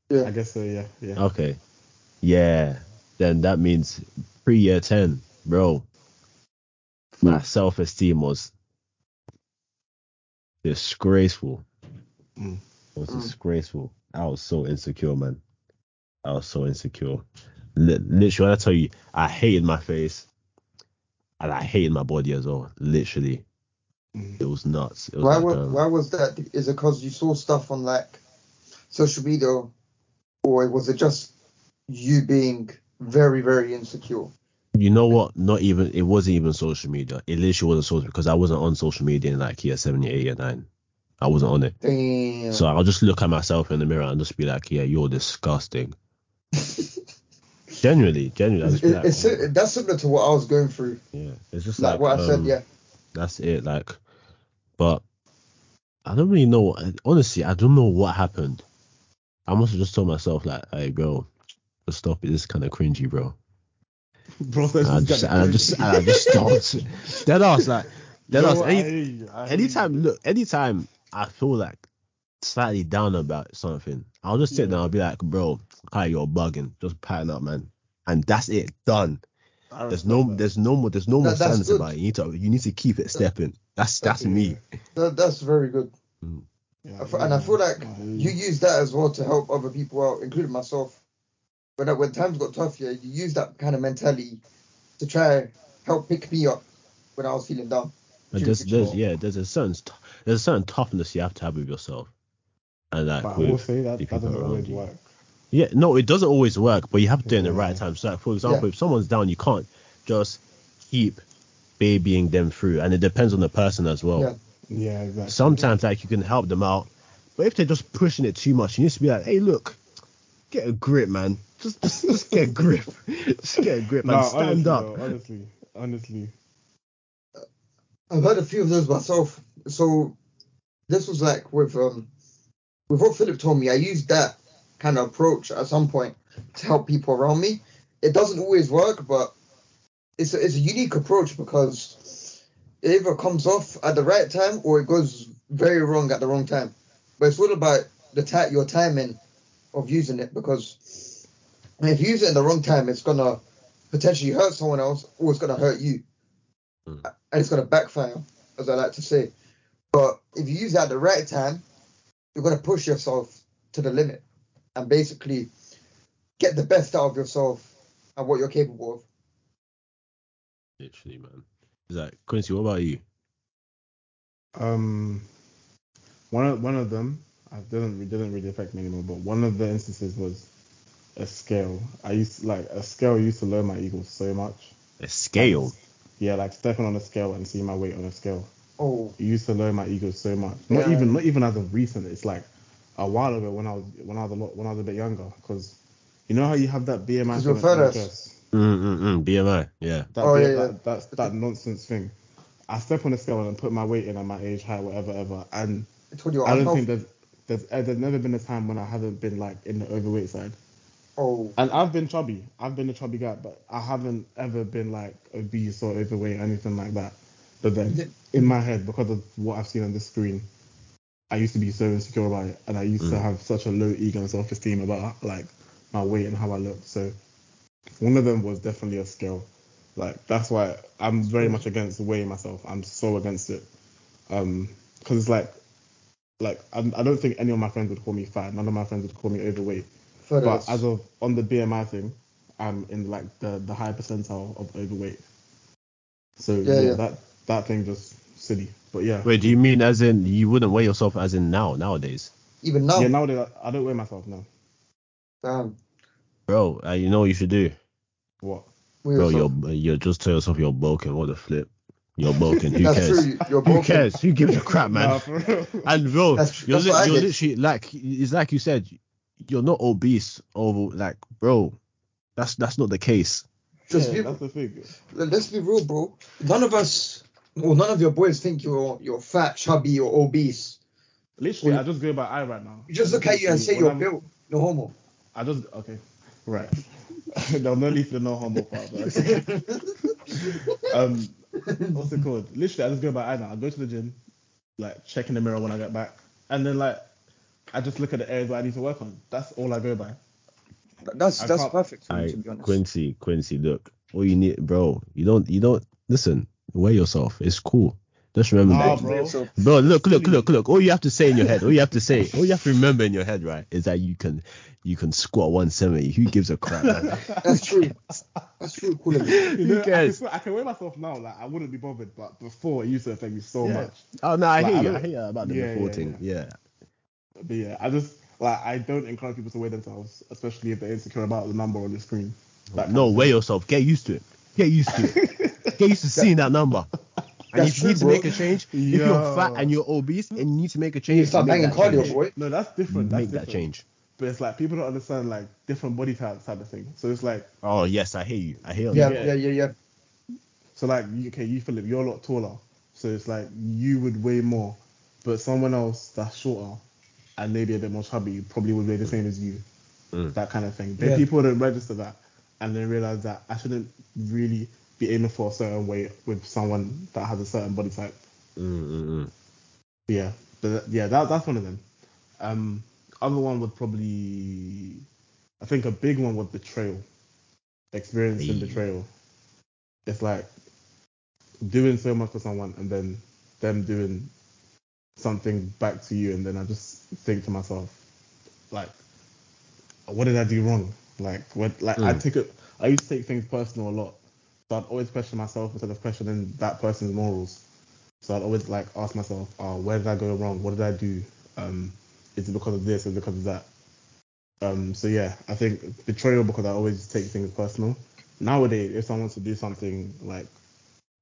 Yeah. I guess so. Yeah. Yeah. Okay. Yeah. Then that means pre year ten, bro. My self esteem was disgraceful. Mm. It was Mm. disgraceful. I was so insecure, man. I was so insecure. Li- literally, I tell you, I hated my face, and I hated my body as well. Literally, Mm. it was nuts. It was Why, like, wa- um, why was that? Is it because you saw stuff on like social media, or was it just you being very, very insecure. You know what? Not even it wasn't even social media. It literally wasn't social because I wasn't on social media in like year seven, year eight, year nine. I wasn't on it. Damn. So I'll just look at myself in the mirror and just be like, yeah, you're disgusting. genuinely, genuinely. I It's, like, it's, oh, that's similar to what I was going through. yeah, it's just Like, like, what I said, um, yeah. That's it. Like, but I don't really know. Honestly, I don't know what happened. I must have just told myself like, hey, bro, stop it. This is kind of cringy, bro. Bro, And I just, and I just, and I just stopped. Dead ass, like, dead ass. Any, anytime, look, anytime I feel like slightly down about something, I'll just sit Yeah. there. I'll be like, bro, hi, you're bugging. Just pattern up, man. And that's it. Done. There's no, there's no more, there's no more That- about it. You need to, you need to keep it stepping. That's that's me. That, that's very good. Yeah, I f- and I feel like I- you use that as well to help other people out, including myself. When uh, I, when times got tough, yeah, you use that kind of mentality to try help pick me up when I was feeling down. But True, there's, there's yeah, there's a certain t- there's a certain toughness you have to have with yourself, and like But I with will say that the that people doesn't around always you. work. Yeah, no, it doesn't always work, but you have to do it in the right time. So, like, for example, Yeah. if someone's down, you can't just keep babying them through, and it depends on the person as well. Yeah. Yeah, exactly. Sometimes, like, you can help them out, but if they're just pushing it too much, you need to be like, hey, look, get a grip, man. Just, just, just get a grip. just get a grip, man. no, Stand honestly, up. though, honestly, honestly. I've had a few of those myself. So this was like with um with what Philip told me. I used that kind of approach at some point to help people around me. It doesn't always work, but it's a, it's a unique approach because it either comes off at the right time or it goes very wrong at the wrong time. But it's all about the ti- your timing of using it because if you use it in the wrong time, it's gonna potentially hurt someone else or it's gonna hurt you Mm. and it's going to backfire, as I like to say. But if you use it at the right time, you're going to push yourself to the limit and basically get the best out of yourself and what you're capable of. Literally, man. Is that Quincy? What about you? Um, one of one of them, I didn't it didn't really affect me anymore. But one of the instances was a scale. I used like a scale used to lower my ego so much. A scale. Yeah, like stepping on a scale and seeing my weight on a scale. Oh, It used to lower my ego so much. Not Yeah. even not even as of recent. It's like a while ago when I was when I was a lot when I was a bit younger. Because you know how you have that BMI 'Cause thing you're fat ass. Mm mm mm. BMI. Yeah. That, Oh, B- yeah, that, yeah. that's that nonsense thing. I step on a scale and put my weight in at my age, height, whatever, ever, and I I don't unhealthy. think there's there's uh, there's never been a time when I haven't been like in the overweight side. Oh, And I've been chubby. I've been a chubby guy, but I haven't ever been like obese or overweight or anything like that. But then in my head, because of what I've seen on the screen, I used to be so insecure about it, and I used to Mm. have such a low ego and self-esteem about like my weight and how I looked. So one of them was definitely a scale. Like that's why I'm very much against weighing myself. I'm so against it. Um, because it's like, like I, I don't think any of my friends would call me fat. None of my friends would call me overweight. Further. But as of on the BMI thing, I'm in like the the high percentile of overweight. So Yeah, yeah, yeah. that that thing just silly. But yeah, Wait, do you mean as in you wouldn't weigh yourself as in now nowadays? Even now, yeah. Nowadays I- I don't weigh myself now. damn, Bro, uh, you know what you should do? What? we Bro, yourself. you're you're just tell yourself you're broken. What the flip? You're broken. Who That's cares? true. You're Who cares? Who gives a crap, man? Nah, for real. And bro, That's- you're, that's li- you're literally like it's like you said, you're not obese or like, bro. That's that's not the case. Just yeah, be, that's the thing. let's be real, bro. None of us, well, none of your boys think you're you're fat, chubby, or obese. Literally, Well, I just go by eye right now. You just look at you and say When you're I'm- built. No homo. I just okay, right. There's no need for the no homo part. But okay. um, what's it called? Literally, I just go by eye now. I go to the gym, like check in the mirror when I get back, and then like I just look at the areas where I need to work on. That's all I go by. That's I that's can't- perfect for me, I to be honest. Quincy, Quincy, look, all you need, bro. You don't, you don't listen. Wear yourself. It's cool. Just remember Nah, that, bro. So, bro. Look, look, Silly. look, look. All you have to say in your head, all you have to say, all you have to remember in your head, right, is that you can, you can squat 170. Who gives a crap? Man? that's true. That's true. Cool you. You know, Who I can, cares? swear- I can weigh myself now. Like I wouldn't be bothered, but before it used to affect me so Yeah. much. Oh no, I Like, hear I you. I hear you about the Yeah, before yeah, thing. Yeah. But yeah, I just like I don't encourage people to weigh themselves, especially if they're insecure about the number on the screen. Like, No, weigh yourself. Get used to it. Get used to it. Get used to seeing that number. And That's if you need true, to bro. make a change, if Yo. you're fat and you're obese and you need to make a You change, start make banging that cardio, change. boy. No, that's different. That's Make that different. change. But it's like people don't understand like different body types type of thing. So it's like Oh yes, I hear you. I hear Yeah, you. Yeah. yeah, yeah, yeah. so like you- okay, you Philip, you're a lot taller. So it's like you would weigh more, but someone else that's shorter and maybe a bit more chubby probably would weigh the same as you. Mm. That kind of thing. Then Yeah. people don't register that and then realize that I shouldn't really be aiming for a certain weight with someone that has a certain body type. Mm, mm, mm. Yeah, but yeah, that, that's one of them. Um, other one would probably, I think a big one would betrayal, experiencing Hey. betrayal. It's like doing so much for someone and then them doing something back to you, and then I just think to myself, like, what did I do wrong? Like, what? Like, I Mm. take it. I used to take things personal a lot, so I'd always question myself instead of questioning that person's morals. So I'd always like ask myself, oh, where did I go wrong? What did I do? Um, is it because of this? Is it because of that? Um, so yeah, I think betrayal because I always take things personal. Nowadays, if someone wants to do something like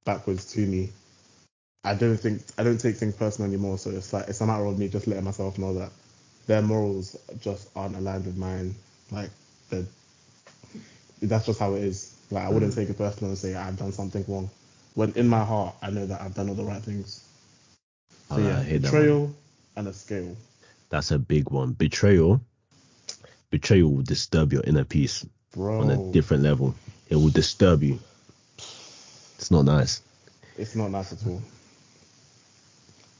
backwards to me, I don't think I don't take things personal anymore. So it's like it's a matter of me just letting myself know that their morals just aren't aligned with mine. Like that's just how it is. Like I wouldn't mm. take it personal and say I've done something wrong. When in my heart I know that I've done all the right things. So Oh, yeah, I hear betrayal and a scale. That's a big one. Betrayal. Betrayal will disturb your inner peace Bro, on a different level. It will disturb you. It's not nice. it's not nice at all.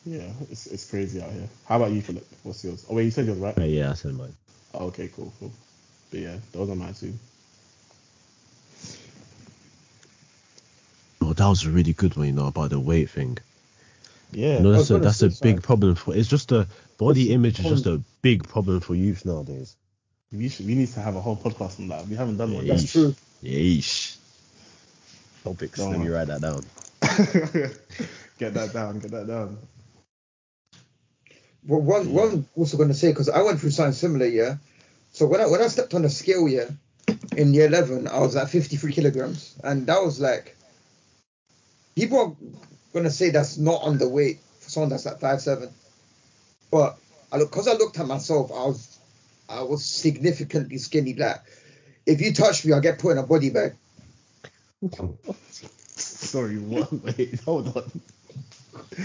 Yeah, it's it's crazy out here. How about you, Philip? What's yours? Oh wait, you said yours, right? Uh, yeah, I said mine. Oh, okay, cool, cool. But yeah, those are mine too. Oh, that was a really good one, you know, about the weight thing. Yeah, You know, that's a that's a big something. problem for. It's just a body What's image is just a big problem for youth nowadays. we should we need to have a whole podcast on that. We haven't done one Yeah. yet. That's true. Yeesh. Topics. Don't Let me write that down. get that down, get that down. Well, one, hmm. one also going to say because I went through something similar, yeah. So when I when I stepped on the scale, yeah, in year eleven, I was at 53 kilograms, and that was like, people are gonna say that's not underweight for someone that's at five seven, but I look because I looked at myself, I was I was significantly skinny. Like, if you touch me, I get put in a body bag. Sorry, what? Wait, hold on.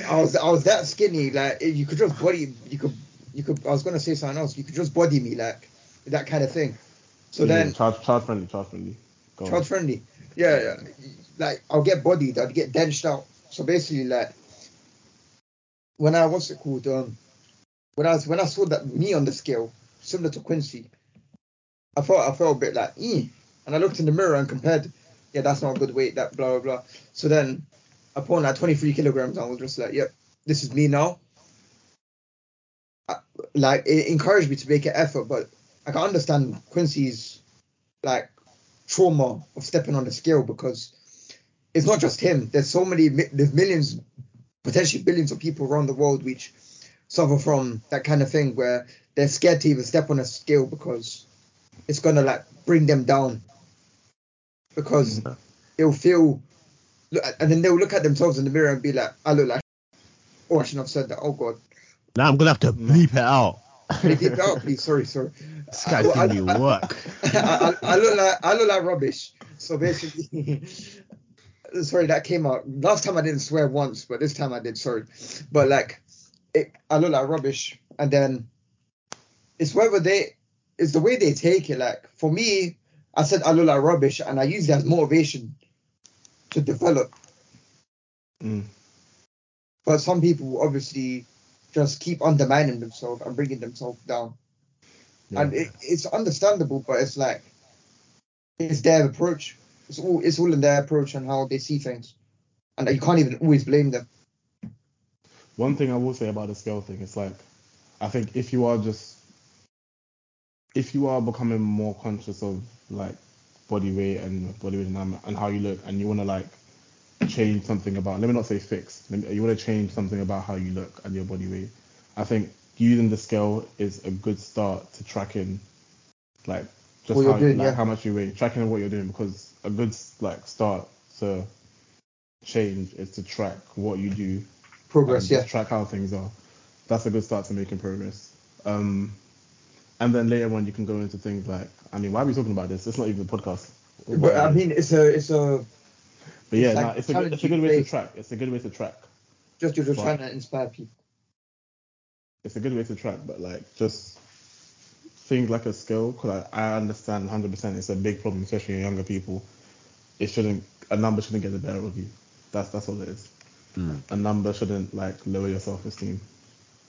I was I was that skinny, like you could just body you could you could I was gonna say something else. You could just body me like that kind of thing. So Yeah, then child child friendly, child friendly. Go on. child friendly. Yeah, yeah. Like I'll get bodied, I'd get denched out. So basically like when I what's it called? Um when I was when I saw that me on the scale, similar to Quincy, I felt I felt a bit like eh. And I looked in the mirror and compared, yeah, that's not a good weight, that blah blah blah. So then I put on like 23 kilograms and I was just like, yep, this is me now. I- Like it encouraged me to make an effort, but I can understand Quincy's like trauma of stepping on the scale because it's not just him. There's so many, there's millions, potentially billions of people around the world which suffer from that kind of thing where they're scared to even step on a scale because it's gonna like bring them down because they'll feel look, and then they'll look at themselves in the mirror and be like, I look like oh I shouldn't have said that. Oh god. Now I'm gonna have to mm. bleep it out. Bleep it out, please. Sorry, sorry. This guy's I- giving me work. I, I, I look like I look like rubbish. So basically, sorry that came out. Last time I didn't swear once, but this time I did. Sorry, but like, it, I look like rubbish, and then it's whether they, it's the way they take it. Like for me, I said I look like rubbish, and I use that as motivation to develop. Mm. But some people obviously just keep undermining themselves and bringing themselves down. Yeah. And it, it's understandable, but it's like it's their approach. It's all it's all in their approach and how they see things, and you can't even always blame them. One thing I will say about the scale thing is like, I think if you are just, if you are becoming more conscious of like body weight and body weight and, and how you look, and you want to like change something about, let me not say fix, let me- you want to change something about how you look and your body weight, I think using the scale is a good start to tracking like just What how, doing, like, yeah. how much you weigh, tracking what you're doing because a good like start to change is to track what you do Progress, yeah. track how things are. That's a good start to making progress. Um, and then later on, you can go into things like, I mean, why are we talking about this? It's not even a podcast. But I mean, it's a, it's a, but yeah, it's nah, like it's, a good, it's a good challenging way to track. It's a good way to track. just you're just But- trying to inspire people. It's a good way to track, but like just things like a skill, because I, I understand 100% it's a big problem, especially in younger people. It shouldn't, a number shouldn't get the better of you. That's that's all it is. Mm. A number shouldn't like lower your self esteem.